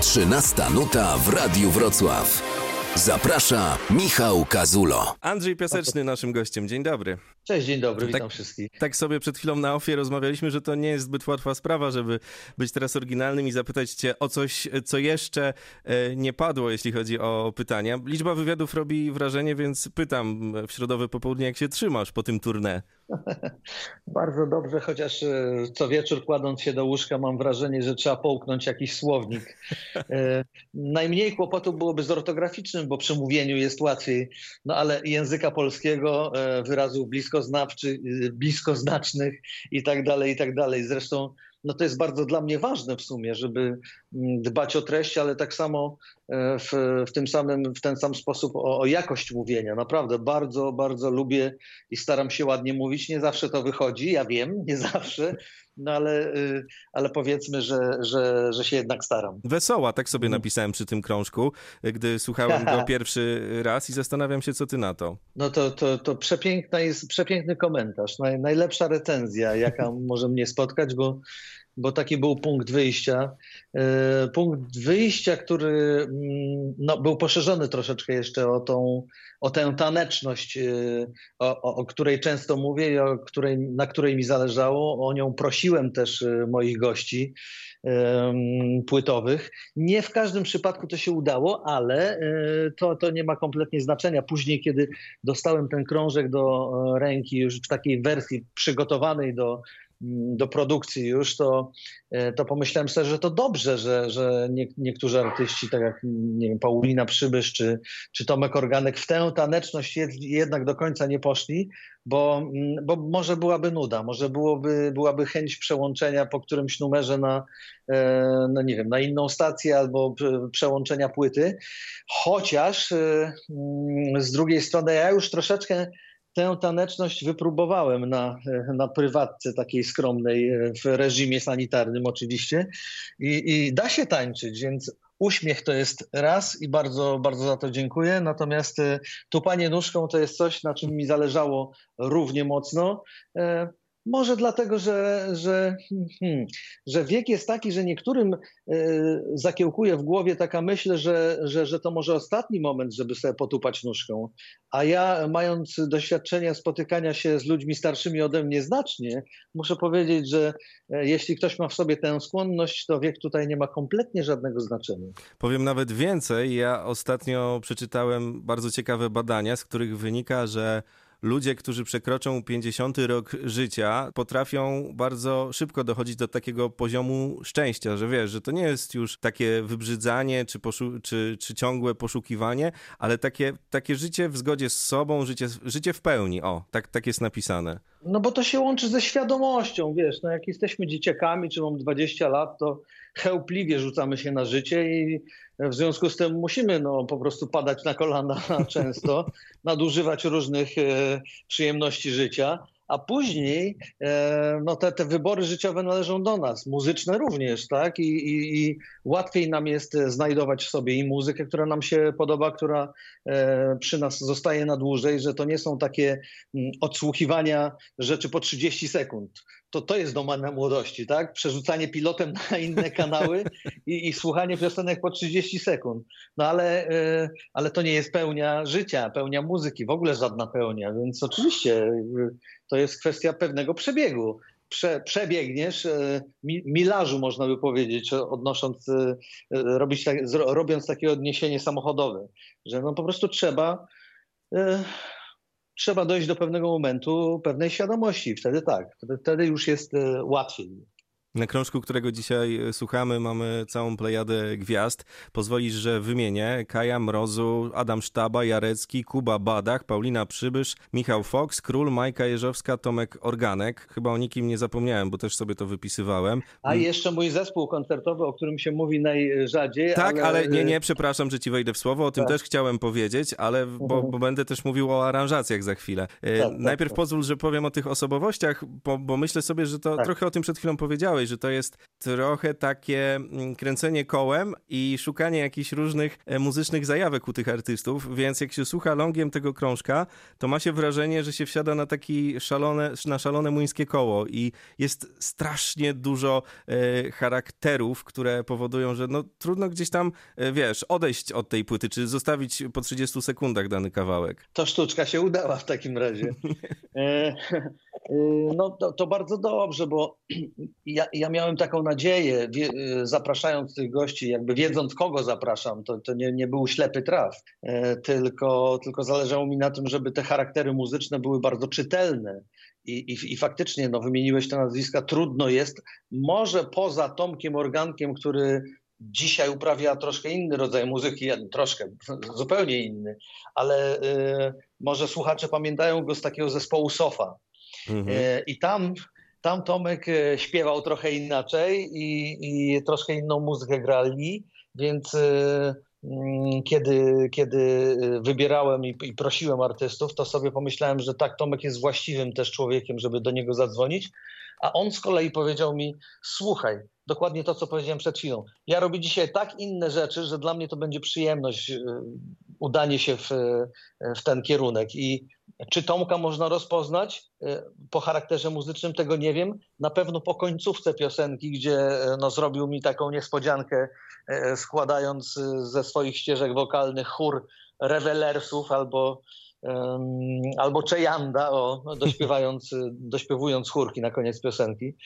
13 nuta w Radiu Wrocław. Zaprasza Michał Kazulo. Andrzej Piaseczny naszym gościem. Dzień dobry. Cześć, dzień dobry, Tak- witam wszystkich. Tak sobie przed chwilą na ofie rozmawialiśmy, że to nie jest zbyt łatwa sprawa, żeby być teraz oryginalnym i zapytać cię o coś, co jeszcze e, nie padło, jeśli chodzi o pytania. Liczba wywiadów robi wrażenie, więc pytam w środowe popołudnie, jak się trzymasz po tym tournée. Bardzo dobrze, chociaż e, co wieczór kładąc się do łóżka mam wrażenie, że trzeba połknąć jakiś słownik. E, Najmniej kłopotu byłoby z ortograficznym, bo przy mówieniu jest łatwiej, no ale języka polskiego, wyrazów bliskoznawczych, bliskoznacznych i tak dalej, i tak dalej. Zresztą no to jest bardzo dla mnie ważne w sumie, żeby mm, dbać o treść, ale tak samo e, w, w tym samym, w ten sam sposób o, o jakość mówienia. Naprawdę bardzo, bardzo lubię i staram się ładnie mówić. Nie zawsze to wychodzi, ja wiem, nie zawsze, no ale, y, ale powiedzmy, że, że, że się jednak staram. Wesoła, tak sobie napisałem przy tym krążku, gdy słuchałem go pierwszy raz i zastanawiam się, co ty na to. No to, to, to przepiękna jest, przepiękny komentarz. Naj, najlepsza recenzja, jaka może mnie spotkać, bo, bo taki był punkt wyjścia. E, Punkt wyjścia, który mm, no, był poszerzony troszeczkę jeszcze o, tą, o tę taneczność, e, o, o, o której często mówię i o której, na której mi zależało. O nią prosiłem też e, moich gości em, płytowych. Nie w każdym przypadku to się udało, ale to, to nie ma kompletnie znaczenia. Później, kiedy dostałem ten krążek do ręki już w takiej wersji przygotowanej do, mm, do produkcji już, to, e, to pomyślałem sobie, że to dobrze, że, że nie, niektórzy artyści, tak jak nie wiem, Paulina Przybysz czy, czy Tomek Organek w tę taneczność jed, jednak do końca nie poszli, bo, mm, bo może byłaby nuda, może byłoby, byłaby chęć przełączenia po którymś numerze na, e, no nie wiem, na inną stację albo prze- przełączenia płyty. Chociaż e, mm, z drugiej strony ja już troszeczkę tę taneczność wypróbowałem na, e, na prywatce takiej skromnej, e, w reżimie sanitarnym oczywiście i, i da się tańczyć, więc uśmiech to jest raz i bardzo, bardzo za to dziękuję. Natomiast e, tupanie nóżką to jest coś, na czym mi zależało równie mocno. Może dlatego, że, że, hmm, że wiek jest taki, że niektórym e, zakiełkuje w głowie taka myśl, że, że, że to może ostatni moment, żeby sobie potupać nóżką. A ja, mając doświadczenia spotykania się z ludźmi starszymi ode mnie znacznie, muszę powiedzieć, że e, jeśli ktoś ma w sobie tę skłonność, to wiek tutaj nie ma kompletnie żadnego znaczenia. Powiem nawet więcej. Ja ostatnio przeczytałem bardzo ciekawe badania, z których wynika, że ludzie, którzy przekroczą 50 rok życia, potrafią bardzo szybko dochodzić do takiego poziomu szczęścia, że wiesz, że to nie jest już takie wybrzydzanie czy, czy, czy ciągłe poszukiwanie, ale takie, takie życie w zgodzie z sobą, życie, życie w pełni. O, tak, tak jest napisane. No bo to się łączy ze świadomością, wiesz, no jak jesteśmy dzieciakami, czy mam 20 lat, to chełpliwie rzucamy się na życie i w związku z tym musimy no, po prostu padać na kolana często, nadużywać różnych e, przyjemności życia, a później e, no, te, te wybory życiowe należą do nas, muzyczne również, tak? I, i, I łatwiej nam jest e, znajdować w sobie i muzykę, która nam się podoba, która przy nas zostaje na dłużej, że to nie są takie mm, odsłuchiwania rzeczy po 30 sekund. To to jest domena młodości, tak? Przerzucanie pilotem na inne kanały i, i słuchanie piosenek po 30 sekund. No ale, e, ale to nie jest pełnia życia, pełnia muzyki, w ogóle żadna pełnia, więc oczywiście e, to jest kwestia pewnego przebiegu. Prze, przebiegniesz, e, mi, milażu można by powiedzieć, odnosząc, robić tak, robiąc takie odniesienie samochodowe, że no po prostu trzeba trzeba dojść do pewnego momentu, pewnej świadomości. Wtedy tak, wtedy, już jest e, łatwiej. Na krążku, którego dzisiaj e, słuchamy, mamy całą plejadę gwiazd. Pozwolisz, że wymienię Kaja Mrozu, Adam Sztaba, Jarecki, Kuba Badach, Paulina Przybysz, Michał Fox, Król, Majka Jeżowska, Tomek Organek. Chyba o nikim nie zapomniałem, bo też sobie to wypisywałem. A jeszcze mój zespół koncertowy, o którym się mówi najrzadziej. Tak, ale, nie, e, nie, przepraszam, że ci wejdę w słowo, o tym Tak. też chciałem powiedzieć, ale bo, bo będę też mówił o aranżacjach za chwilę. E, Tak, tak, Najpierw tak. pozwól, że powiem o tych osobowościach, bo, bo myślę sobie, że to Tak. trochę o tym przed chwilą powiedziałeś, że to jest trochę takie mm, kręcenie kołem i szukanie jakichś różnych e, muzycznych zajawek u tych artystów, więc jak się słucha longiem tego krążka, to ma się wrażenie, że się wsiada na taki szalone, na szalone muńskie koło i jest strasznie dużo e, charakterów, które powodują, że no trudno gdzieś tam, e, wiesz, odejść od tej płyty, czy zostawić po 30 sekundach dany kawałek. To sztuczka się udała w takim razie. No to, to, bardzo dobrze, bo ja, ja miałem taką nadzieję, wie, y, zapraszając tych gości, jakby wiedząc kogo zapraszam, to, to nie, nie był ślepy traf, e, tylko, tylko zależało mi na tym, żeby te charaktery muzyczne były bardzo czytelne. I, i, I faktycznie, no, wymieniłeś te nazwiska, trudno jest. Może poza Tomkiem Organkiem, który dzisiaj uprawia troszkę inny rodzaj muzyki, troszkę, zupełnie inny, ale y, może słuchacze pamiętają go z takiego zespołu Sofa. Mhm. E, I tam, tam Tomek e, śpiewał trochę inaczej i, i troszkę inną muzykę grali, więc e, mm, kiedy, kiedy wybierałem i, i, prosiłem artystów, to sobie pomyślałem, że tak, Tomek jest właściwym też człowiekiem, żeby do niego zadzwonić. A on z kolei powiedział mi: Słuchaj, dokładnie to, co powiedziałem przed chwilą. Ja robię dzisiaj tak inne rzeczy, że dla mnie to będzie przyjemność udanie się w, w ten kierunek. I czy Tomka można rozpoznać e, po charakterze muzycznym, tego nie wiem. Na pewno po końcówce piosenki, gdzie e, no, zrobił mi taką niespodziankę, e, składając ze swoich ścieżek wokalnych chór rewelersów albo albo Czejanda, o, no, dośpiewając, dośpiewując chórki na koniec piosenki.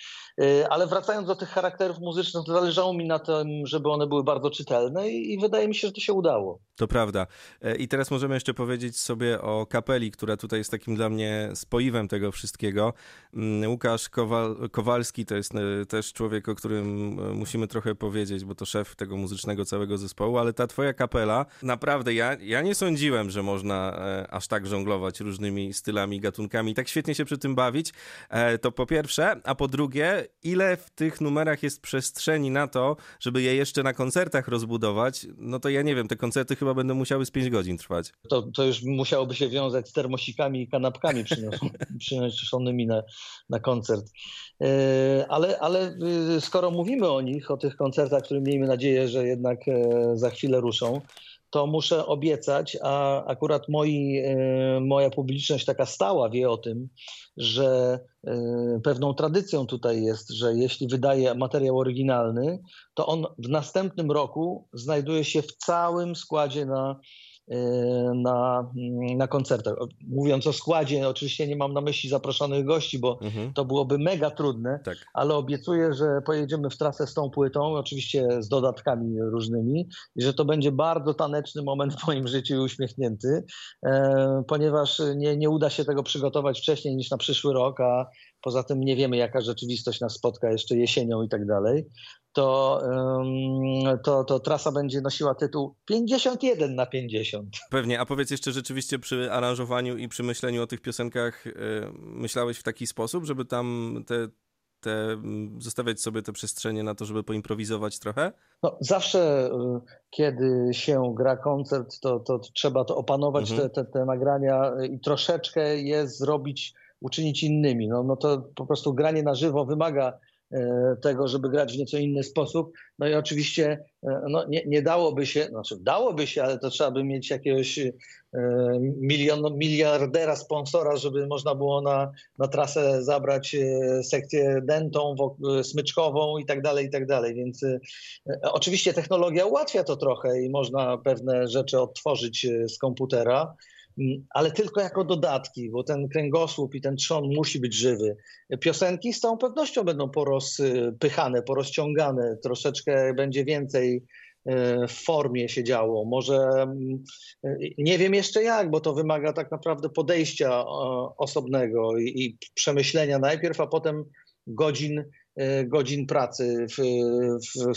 Y, ale wracając do tych charakterów muzycznych, to zależało mi na tym, żeby one były bardzo czytelne i, wydaje mi się, że to się udało. To prawda. E, I teraz możemy jeszcze powiedzieć sobie o kapeli, która tutaj jest takim dla mnie spoiwem tego wszystkiego. Mm, Łukasz Kowal Kowalski to jest e, też człowiek, o którym e, musimy trochę powiedzieć, bo to szef tego muzycznego całego zespołu, ale ta twoja kapela, naprawdę ja, ja nie sądziłem, że można aż tak żonglować różnymi stylami, gatunkami, tak świetnie się przy tym bawić. To po pierwsze, a po drugie, ile w tych numerach jest przestrzeni na to, żeby je jeszcze na koncertach rozbudować, no to ja nie wiem, te koncerty chyba będą musiały z 5 godzin trwać. To, to już musiałoby się wiązać z termosikami i kanapkami przyniesionymi na, na koncert. E, ale, ale y, skoro mówimy o nich, o tych koncertach, które miejmy nadzieję, że jednak e, za chwilę ruszą, to muszę obiecać, a akurat moi, e, moja publiczność taka stała wie o tym, że e, pewną tradycją tutaj jest, że jeśli wydaje materiał oryginalny, to on w następnym roku znajduje się w całym składzie na na, na koncertach. Mówiąc o składzie, oczywiście nie mam na myśli zaproszonych gości, bo mhm. to byłoby mega trudne, tak. ale obiecuję, że pojedziemy w trasę z tą płytą, oczywiście z dodatkami różnymi, i że to będzie bardzo taneczny moment w moim życiu i uśmiechnięty, e, ponieważ nie, nie uda się tego przygotować wcześniej niż na przyszły rok, a poza tym nie wiemy, jaka rzeczywistość nas spotka jeszcze jesienią i tak dalej to, to, to trasa będzie nosiła tytuł 51 na 50. Pewnie, a powiedz jeszcze rzeczywiście przy aranżowaniu i przy myśleniu o tych piosenkach y, myślałeś w taki sposób, żeby tam te, te, zostawiać sobie te przestrzenie na to, żeby poimprowizować trochę? No, zawsze, y, kiedy się gra koncert, to, to trzeba to opanować, mhm. te, te, te nagrania i troszeczkę je zrobić, uczynić innymi. No, no to po prostu granie na żywo wymaga E, tego, żeby grać w nieco inny sposób. No i oczywiście e, no, nie, nie dałoby się, znaczy dałoby się, ale to trzeba by mieć jakiegoś e, milion, miliardera sponsora, żeby można było na, na trasę zabrać sekcję dentą, smyczkową i tak dalej, i tak dalej. Więc oczywiście technologia ułatwia to trochę i można pewne rzeczy odtworzyć z komputera. Mm, ale tylko jako dodatki, bo ten kręgosłup i ten trzon musi być żywy. Piosenki z całą pewnością będą porozpychane, porozciągane, troszeczkę będzie więcej e, w formie się działo. Może mm, nie wiem jeszcze jak, bo to wymaga tak naprawdę podejścia osobnego i, przemyślenia najpierw, a potem godzin, e, godzin pracy w, w,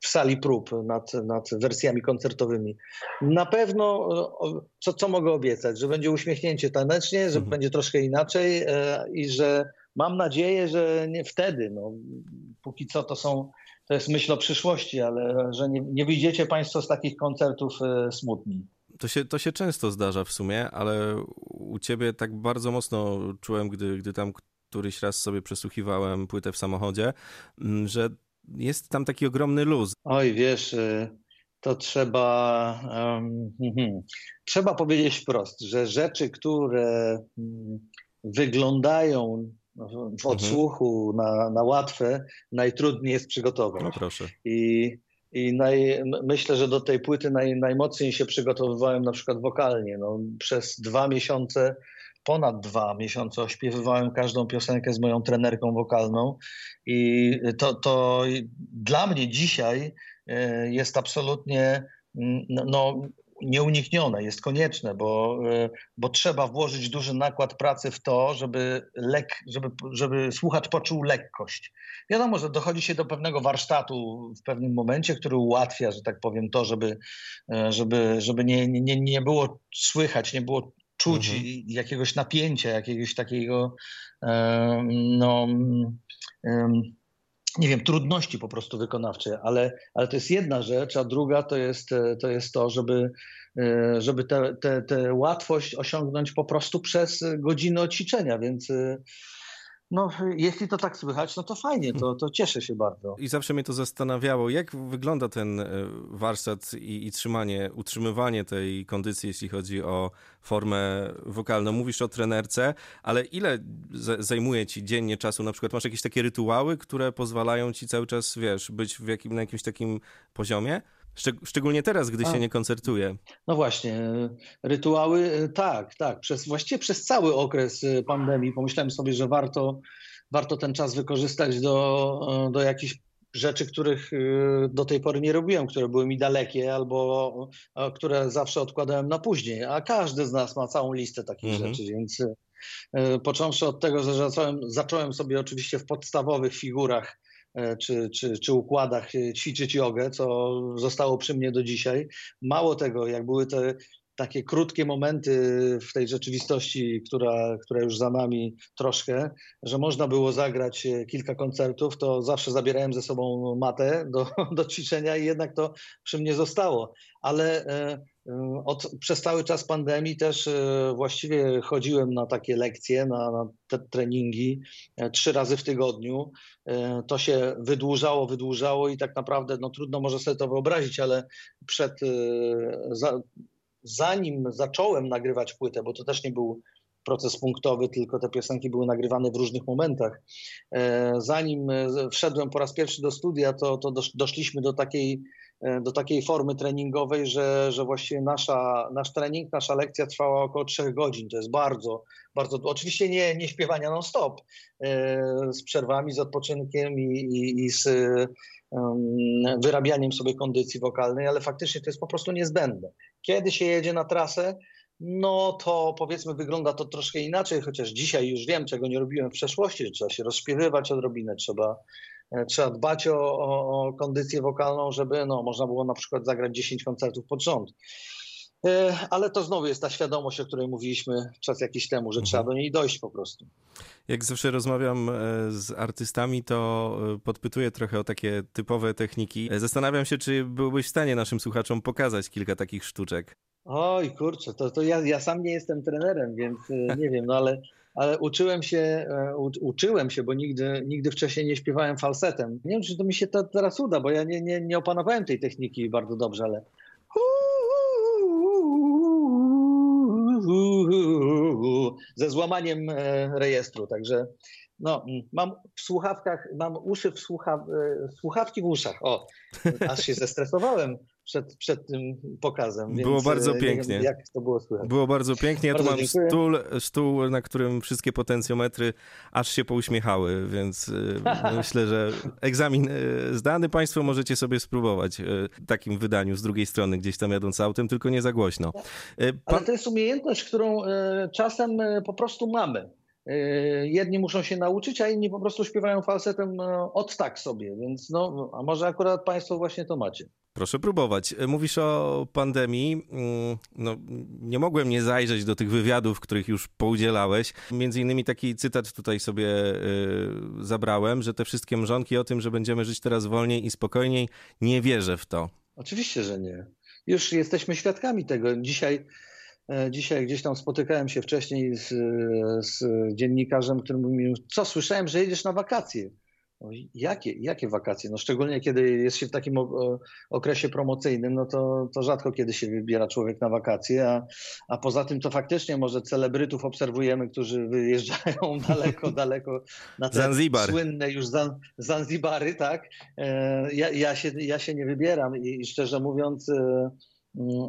w sali prób nad, nad wersjami koncertowymi. Na pewno, co, co mogę obiecać, że będzie uśmiechnięcie tanecznie, że mhm. będzie troszkę inaczej e, i że mam nadzieję, że nie wtedy, no, póki co to są, to jest myśl o przyszłości, ale że nie, nie wyjdziecie Państwo z takich koncertów e, smutni. To się, to się często zdarza w sumie, ale u ciebie tak bardzo mocno czułem, gdy, gdy tam któryś raz sobie przesłuchiwałem płytę w samochodzie, mm, że jest tam taki ogromny luz. Oj, wiesz, y, to trzeba, um, trzeba powiedzieć wprost, że rzeczy, które mm, wyglądają w mhm. odsłuchu na, na łatwe, najtrudniej jest przygotować. No proszę. I, i naj, myślę, że do tej płyty naj, najmocniej się przygotowywałem na przykład wokalnie. No, przez dwa miesiące, ponad dwa miesiące ośpiewywałem każdą piosenkę z moją trenerką wokalną i to, to dla mnie dzisiaj e, jest absolutnie mm, no, no nieuniknione, jest konieczne, bo, e, bo trzeba włożyć duży nakład pracy w to, żeby, lek, żeby, żeby słuchacz poczuł lekkość. Wiadomo, że dochodzi się do pewnego warsztatu w pewnym momencie, który ułatwia, że tak powiem, to, żeby, e, żeby, żeby nie, nie, nie było słychać, nie było czuć mhm. jakiegoś napięcia, jakiegoś takiego e, no, nie wiem, trudności po prostu wykonawcze, ale, ale to jest jedna rzecz, a druga to jest to, jest to żeby, e, żeby tę te, te, te łatwość osiągnąć po prostu przez godziny ćwiczenia, więc no, jeśli to tak słychać, no to fajnie, to, to cieszę się bardzo. I zawsze mnie to zastanawiało, jak wygląda ten e, warsztat i, i trzymanie, utrzymywanie tej kondycji, jeśli chodzi o formę wokalną. Mówisz o trenerce, ale ile zajmuje ci dziennie czasu? Na przykład masz jakieś takie rytuały, które pozwalają ci cały czas, wiesz, być w jakim, na jakimś takim poziomie? Szczególnie teraz, gdy A. się nie koncertuje. No właśnie, rytuały, e, tak, tak. Przez, właściwie przez cały okres e, pandemii pomyślałem sobie, że warto, warto ten czas wykorzystać do, e, do jakichś rzeczy, których do tej pory nie robiłem, które były mi dalekie albo które zawsze odkładałem na później. A każdy z nas ma całą listę takich mhm. rzeczy, więc począwszy od tego, że zacząłem, zacząłem sobie oczywiście w podstawowych figurach E, czy, czy, czy układach e, ćwiczyć jogę, co zostało przy mnie do dzisiaj. Mało tego, jak były te takie krótkie momenty w tej rzeczywistości, która, która już za nami troszkę, że można było zagrać e, kilka koncertów, to zawsze zabierałem ze sobą matę do, do ćwiczenia i jednak to przy mnie zostało. Ale od, przez cały czas pandemii też e, właściwie chodziłem na takie lekcje, na, na te treningi e, trzy razy w tygodniu. E, to się wydłużało, wydłużało i tak naprawdę no, trudno może sobie to wyobrazić, ale przed, za, zanim zacząłem nagrywać płytę, bo to też nie był proces punktowy, tylko te piosenki były nagrywane w różnych momentach. Zanim wszedłem po raz pierwszy do studia, to, to doszliśmy do takiej do takiej formy treningowej, że, że właściwie nasza, nasz trening, nasza lekcja trwała około 3 godzin. To jest bardzo, bardzo. Oczywiście nie, nie śpiewania non-stop, e, z przerwami, z odpoczynkiem i, i, i z wyrabianiem sobie kondycji wokalnej, ale faktycznie to jest po prostu niezbędne. Kiedy się jedzie na trasę, no to powiedzmy wygląda to troszkę inaczej, chociaż dzisiaj już wiem, czego nie robiłem w przeszłości, że trzeba się rozśpiewywać odrobinę, trzeba E, trzeba dbać o, o, kondycję wokalną, żeby no, można było na przykład zagrać 10 koncertów pod rząd. E, ale to znowu jest ta świadomość, o której mówiliśmy czas jakiś temu, że mhm. trzeba do niej dojść po prostu. Jak zawsze rozmawiam e, z artystami, to podpytuję trochę o takie typowe techniki. Zastanawiam się, czy byłbyś w stanie naszym słuchaczom pokazać kilka takich sztuczek. Oj, kurczę, to, to ja, ja sam nie jestem trenerem, więc nie wiem, no ale ale uczyłem się, e, u, uczyłem się, bo nigdy, nigdy wcześniej nie śpiewałem falsetem. Nie wiem, czy to mi się to teraz uda, bo ja nie, nie, nie opanowałem tej techniki bardzo dobrze, ale ze złamaniem e, rejestru, także no, mam w słuchawkach, mam uszy w słuchaw, e, słuchawki w uszach. O, aż się zestresowałem przed, przed tym pokazem. Było bardzo pięknie. Wiem, jak to było słychać. Było bardzo pięknie. Ja bardzo tu mam stół, stół, na którym wszystkie potencjometry aż się pouśmiechały, więc e, myślę, że egzamin e, zdany. Państwo możecie sobie spróbować w takim wydaniu z drugiej strony, gdzieś tam jadąc autem, tylko nie za głośno. Pan... Ale to jest umiejętność, którą czasem po prostu mamy. Jedni muszą się nauczyć, a inni po prostu śpiewają falsetem od tak sobie, więc no, a może akurat Państwo właśnie to macie. Proszę próbować. Mówisz o pandemii. Mm, no, nie mogłem nie zajrzeć do tych wywiadów, których już poudzielałeś. Między innymi taki cytat tutaj sobie yy, zabrałem, że te wszystkie mrzonki o tym, że będziemy żyć teraz wolniej i spokojniej, nie wierzę w to. Oczywiście, że nie. Już jesteśmy świadkami tego. Dzisiaj dzisiaj gdzieś tam spotykałem się wcześniej z, z dziennikarzem, który mówił, co słyszałem, że jedziesz na wakacje. No, jakie, jakie wakacje? No szczególnie kiedy jest się w takim okresie promocyjnym, no to, to rzadko kiedy się wybiera człowiek na wakacje, a, a poza tym to faktycznie może celebrytów obserwujemy, którzy wyjeżdżają daleko, daleko na te Zanzibar. słynne już Zan, Zanzibary, tak? E, ja, ja, się, ja się nie wybieram i, szczerze mówiąc e,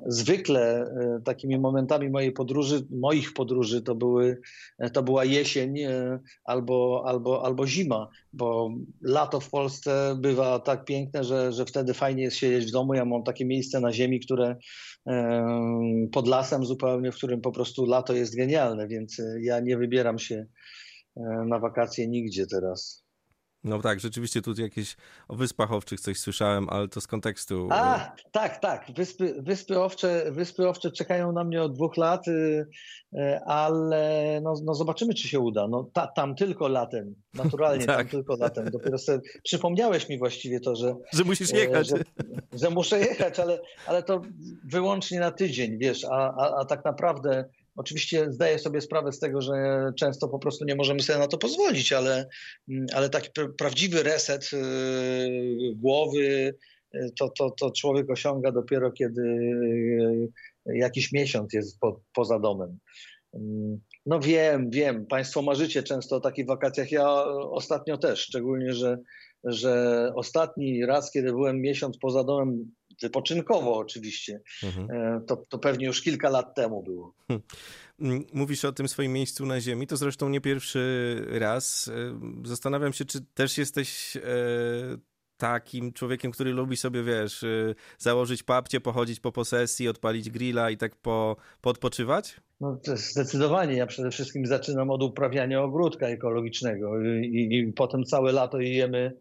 zwykle e, takimi momentami mojej podróży, moich podróży to, były, e, to była jesień e, albo, albo, albo zima, bo lato w Polsce bywa tak piękne, że, że wtedy fajnie jest siedzieć w domu. Ja mam takie miejsce na ziemi, które pod lasem zupełnie, w którym po prostu lato jest genialne, więc ja nie wybieram się na wakacje nigdzie teraz. No tak, rzeczywiście tu jakieś o Wyspach Owczych coś słyszałem, ale to z kontekstu. A, tak, tak. Wyspy, Wyspy, Owcze, Wyspy Owcze czekają na mnie od dwóch lat, y, y, ale no, no zobaczymy, czy się uda. No, ta, tam tylko latem, naturalnie tak. tam tylko latem. Dopiero sobie przypomniałeś mi właściwie to, że... Że musisz e, jechać. Że, że muszę jechać, ale, ale to wyłącznie na tydzień, wiesz, a, a, a tak naprawdę Oczywiście zdaję sobie sprawę z tego, że często po prostu nie możemy sobie na to pozwolić, ale, mm, ale taki prawdziwy reset y, głowy y, to, to, to człowiek osiąga dopiero kiedy y, jakiś miesiąc jest po, poza domem. Mm, no wiem, wiem, Państwo marzycie często o takich wakacjach. Ja ostatnio też, szczególnie, że, że ostatni raz, kiedy byłem miesiąc poza domem, wypoczynkowo oczywiście. Mhm. E, to, to pewnie już kilka lat temu było. Hm. Mm, mówisz o tym swoim miejscu na ziemi, to zresztą nie pierwszy raz. E, zastanawiam się, czy też jesteś e, takim człowiekiem, który lubi sobie, wiesz, założyć papcie, pochodzić po posesji, odpalić grilla i tak po, podpoczywać? No, zdecydowanie. Ja przede wszystkim zaczynam od uprawiania ogródka ekologicznego i, i potem całe lato jemy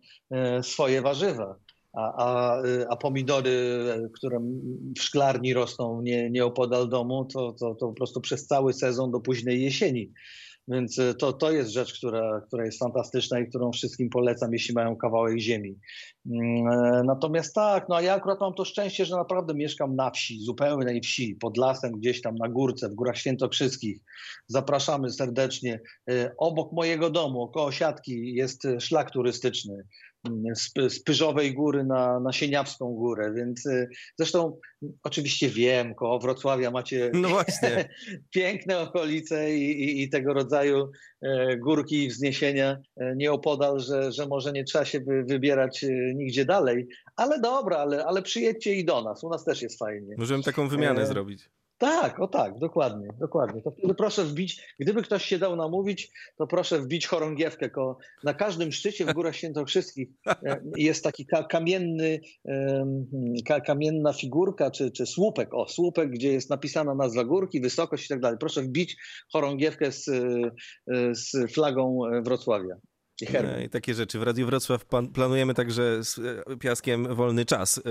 swoje warzywa a, a, a pomidory, które w szklarni rosną nie, nieopodal domu, to, to, to po prostu przez cały sezon do późnej jesieni. Więc e, to, to jest rzecz, która, która jest fantastyczna i którą wszystkim polecam, jeśli mają kawałek ziemi. Mm, e, natomiast tak, no a ja akurat mam to szczęście, że naprawdę mieszkam na wsi, zupełnej wsi, pod lasem, gdzieś tam na górce, w Górach Świętokrzyskich. Zapraszamy serdecznie. E, obok mojego domu, około siatki, jest szlak turystyczny z, Pyżowej Góry na, na Sieniawską Górę, więc y, zresztą oczywiście wiem, koło Wrocławia macie no właśnie. piękne okolice i, i, i, tego rodzaju e, górki i wzniesienia e, nieopodal, że, że może nie trzeba się wybierać e, nigdzie dalej, ale dobra, ale, ale przyjedźcie i do nas, u nas też jest fajnie. Możemy taką wymianę e... zrobić. Tak, o tak, dokładnie, dokładnie. To wtedy proszę wbić, gdyby ktoś się dał namówić, to proszę wbić chorągiewkę. Na każdym szczycie w Górach Świętokrzyskich e, jest taki kamienny, kamienna figurka, czy, czy słupek, o słupek, gdzie jest napisana nazwa górki, wysokość i tak dalej. Proszę wbić chorągiewkę z, e, z flagą Wrocławia. I, e, I, takie rzeczy. W Radiu Wrocław planujemy także z e, Piaskiem wolny czas. E,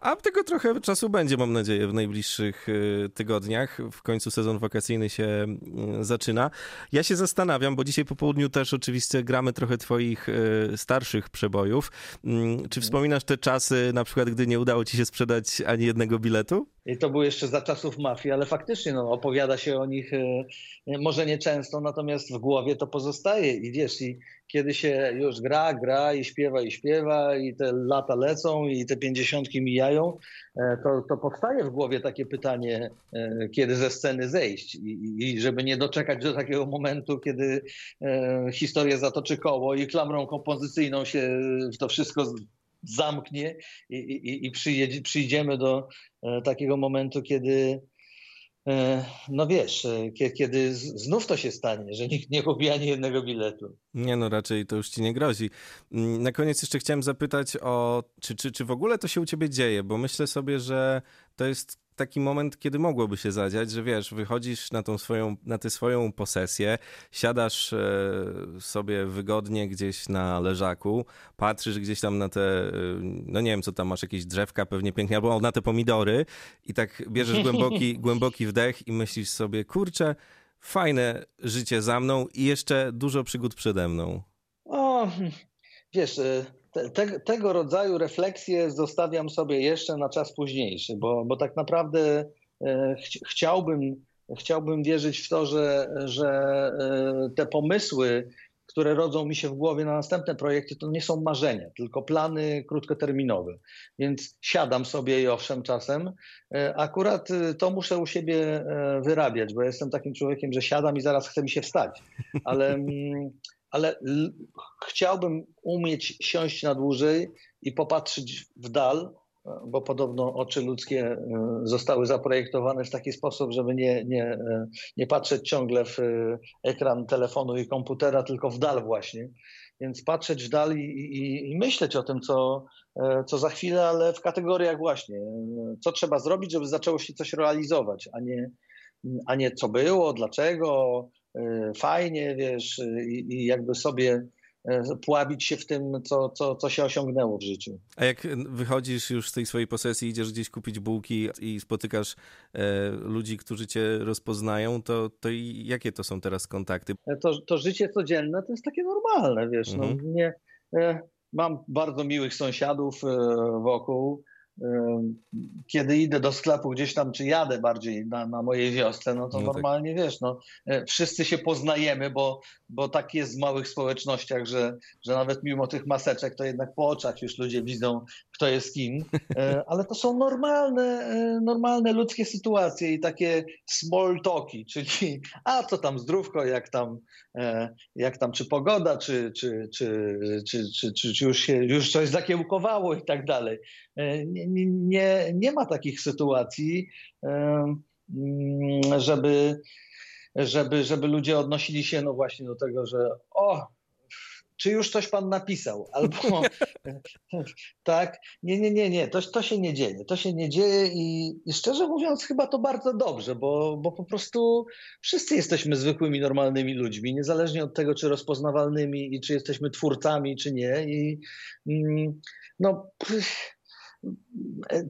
a tego trochę czasu będzie, mam nadzieję, w najbliższych tygodniach. W końcu sezon wakacyjny się mm, zaczyna. Ja się zastanawiam, bo dzisiaj po południu też oczywiście gramy trochę twoich starszych przebojów. Mm, czy mhm. wspominasz te czasy, na przykład, gdy nie udało ci się sprzedać ani jednego biletu? I to było jeszcze za czasów mafii, ale faktycznie no, opowiada się o nich może nie często, natomiast w głowie to pozostaje. I wiesz, i kiedy się już gra, gra i śpiewa, i śpiewa, i te lata lecą, i te pięćdziesiątki mijają, e, to, to powstaje w głowie takie pytanie, e, kiedy ze sceny zejść. I, I, żeby nie doczekać do takiego momentu, kiedy historia zatoczy koło i klamrą kompozycyjną się to wszystko zamknie i, i, i przyjedzie, przyjdziemy do e, takiego momentu, kiedy e, no wiesz, e, kiedy znów to się stanie, że nikt nie kupi ani jednego biletu. Nie no, raczej to już ci nie grozi. Mm, na koniec jeszcze chciałem zapytać o, czy, czy, czy w ogóle to się u ciebie dzieje, bo myślę sobie, że to jest taki moment, kiedy mogłoby się zadziać, że wiesz, wychodzisz na tą swoją, na tę swoją posesję, siadasz e, sobie wygodnie gdzieś na leżaku, patrzysz gdzieś tam na te, e, no nie wiem co tam masz, jakieś drzewka pewnie pięknie, albo na te pomidory i tak bierzesz głęboki, głęboki wdech i myślisz sobie, kurczę, fajne życie za mną i jeszcze dużo przygód przede mną. O, wiesz, e, te, tego rodzaju refleksje zostawiam sobie jeszcze na czas późniejszy, bo, bo tak naprawdę e, ch chciałbym chciałbym wierzyć w to, że, że te pomysły, które rodzą mi się w głowie na następne projekty, to nie są marzenia, tylko plany krótkoterminowe. Więc siadam sobie i owszem czasem. E, akurat e, to muszę u siebie e, wyrabiać, bo jestem takim człowiekiem, że siadam i zaraz chce mi się wstać. Ale, mm, ale chciałbym umieć siąść na dłużej i popatrzeć w dal, bo podobno oczy ludzkie e, zostały zaprojektowane w taki sposób, żeby nie, nie, e, nie patrzeć ciągle w e, ekran telefonu i komputera, tylko w dal właśnie. Więc patrzeć w dal i, i, i myśleć o tym, co, co za chwilę, ale w kategoriach właśnie, co trzeba zrobić, żeby zaczęło się coś realizować, a nie, a nie co było, dlaczego, fajnie, wiesz, i, i jakby sobie E, pławić się w tym, co, co, co się osiągnęło w życiu. A jak wychodzisz już z tej swojej posesji, idziesz gdzieś kupić bułki i spotykasz e, ludzi, którzy cię rozpoznają, to, to jakie to są teraz kontakty? E, to, to życie codzienne to jest takie normalne, wiesz. No, mhm. No, nie, e, mam bardzo miłych sąsiadów e, wokół kiedy idę do sklepu gdzieś tam, czy jadę bardziej na, na mojej wiosce, no to no tak. normalnie tak. wiesz, no, e, wszyscy się poznajemy, bo, bo tak jest w małych społecznościach, że, że nawet mimo tych maseczek, to jednak po oczach już ludzie widzą, kto jest kim. E, ale to są normalne, e, normalne ludzkie sytuacje i takie small talki, czyli a co tam zdrówko, jak tam, jak tam czy pogoda, czy, czy, czy, czy, czy, czy, czy już, się, już coś zakiełkowało i tak dalej nie, nie, nie ma takich sytuacji, żeby, żeby, żeby ludzie odnosili się no właśnie do tego, że o, czy już coś pan napisał? Albo tak, nie, nie, nie, nie, to, to się nie dzieje. To się nie dzieje i, i, szczerze mówiąc, chyba to bardzo dobrze, bo, bo po prostu wszyscy jesteśmy zwykłymi, normalnymi ludźmi, niezależnie od tego, czy rozpoznawalnymi i czy jesteśmy twórcami, czy nie. I mm, no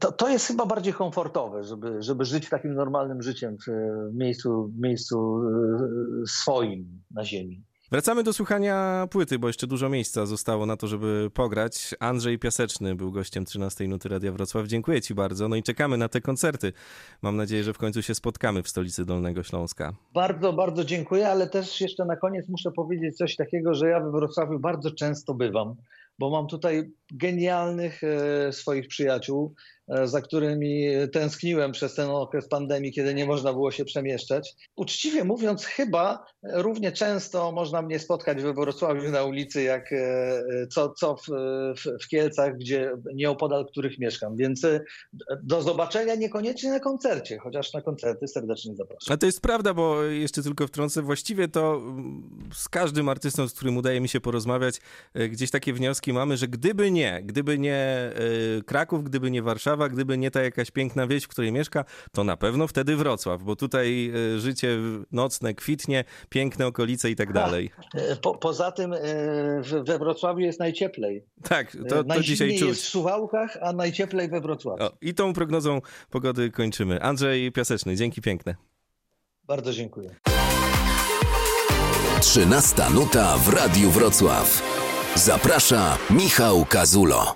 to, to jest chyba bardziej komfortowe, żeby, żeby żyć takim normalnym życiem w, miejscu, w miejscu e, swoim na ziemi. Wracamy do słuchania płyty, bo jeszcze dużo miejsca zostało na to, żeby pograć. Andrzej Piaseczny był gościem 13 Nuty Radia Wrocław. Dziękuję Ci bardzo. No i czekamy na te koncerty. Mam nadzieję, że w końcu się spotkamy w stolicy Dolnego Śląska. Bardzo, bardzo dziękuję, ale też jeszcze na koniec muszę powiedzieć coś takiego, że ja we Wrocławiu bardzo często bywam bo mam tutaj genialnych e, swoich przyjaciół, za którymi tęskniłem przez ten okres pandemii, kiedy nie można było się przemieszczać. Uczciwie mówiąc, chyba równie często można mnie spotkać we Wrocławiu na ulicy, jak e, co, co w, w, w Kielcach, gdzie nieopodal których mieszkam. Więc e, do zobaczenia niekoniecznie na koncercie, chociaż na koncerty serdecznie zapraszam. A to jest prawda, bo jeszcze tylko wtrącę, właściwie to mm, z każdym artystą, z którym udaje mi się porozmawiać, gdzieś takie wnioski mamy, że gdyby nie, gdyby nie Kraków, gdyby nie Warszawa, Warszawa, gdyby nie ta jakaś piękna wieś, w której mieszka, to na pewno wtedy Wrocław, bo tutaj e, życie nocne kwitnie, piękne okolice i tak dalej. E, po, poza tym e, we Wrocławiu jest najcieplej. Tak, to, to dzisiaj czuć. jest w Suwałkach, a najcieplej we Wrocławiu. O, I tą prognozą pogody kończymy. Andrzej Piaseczny, dzięki piękne. Bardzo dziękuję. 13 nuta w Radiu Wrocław. Zaprasza Michał Kazulo.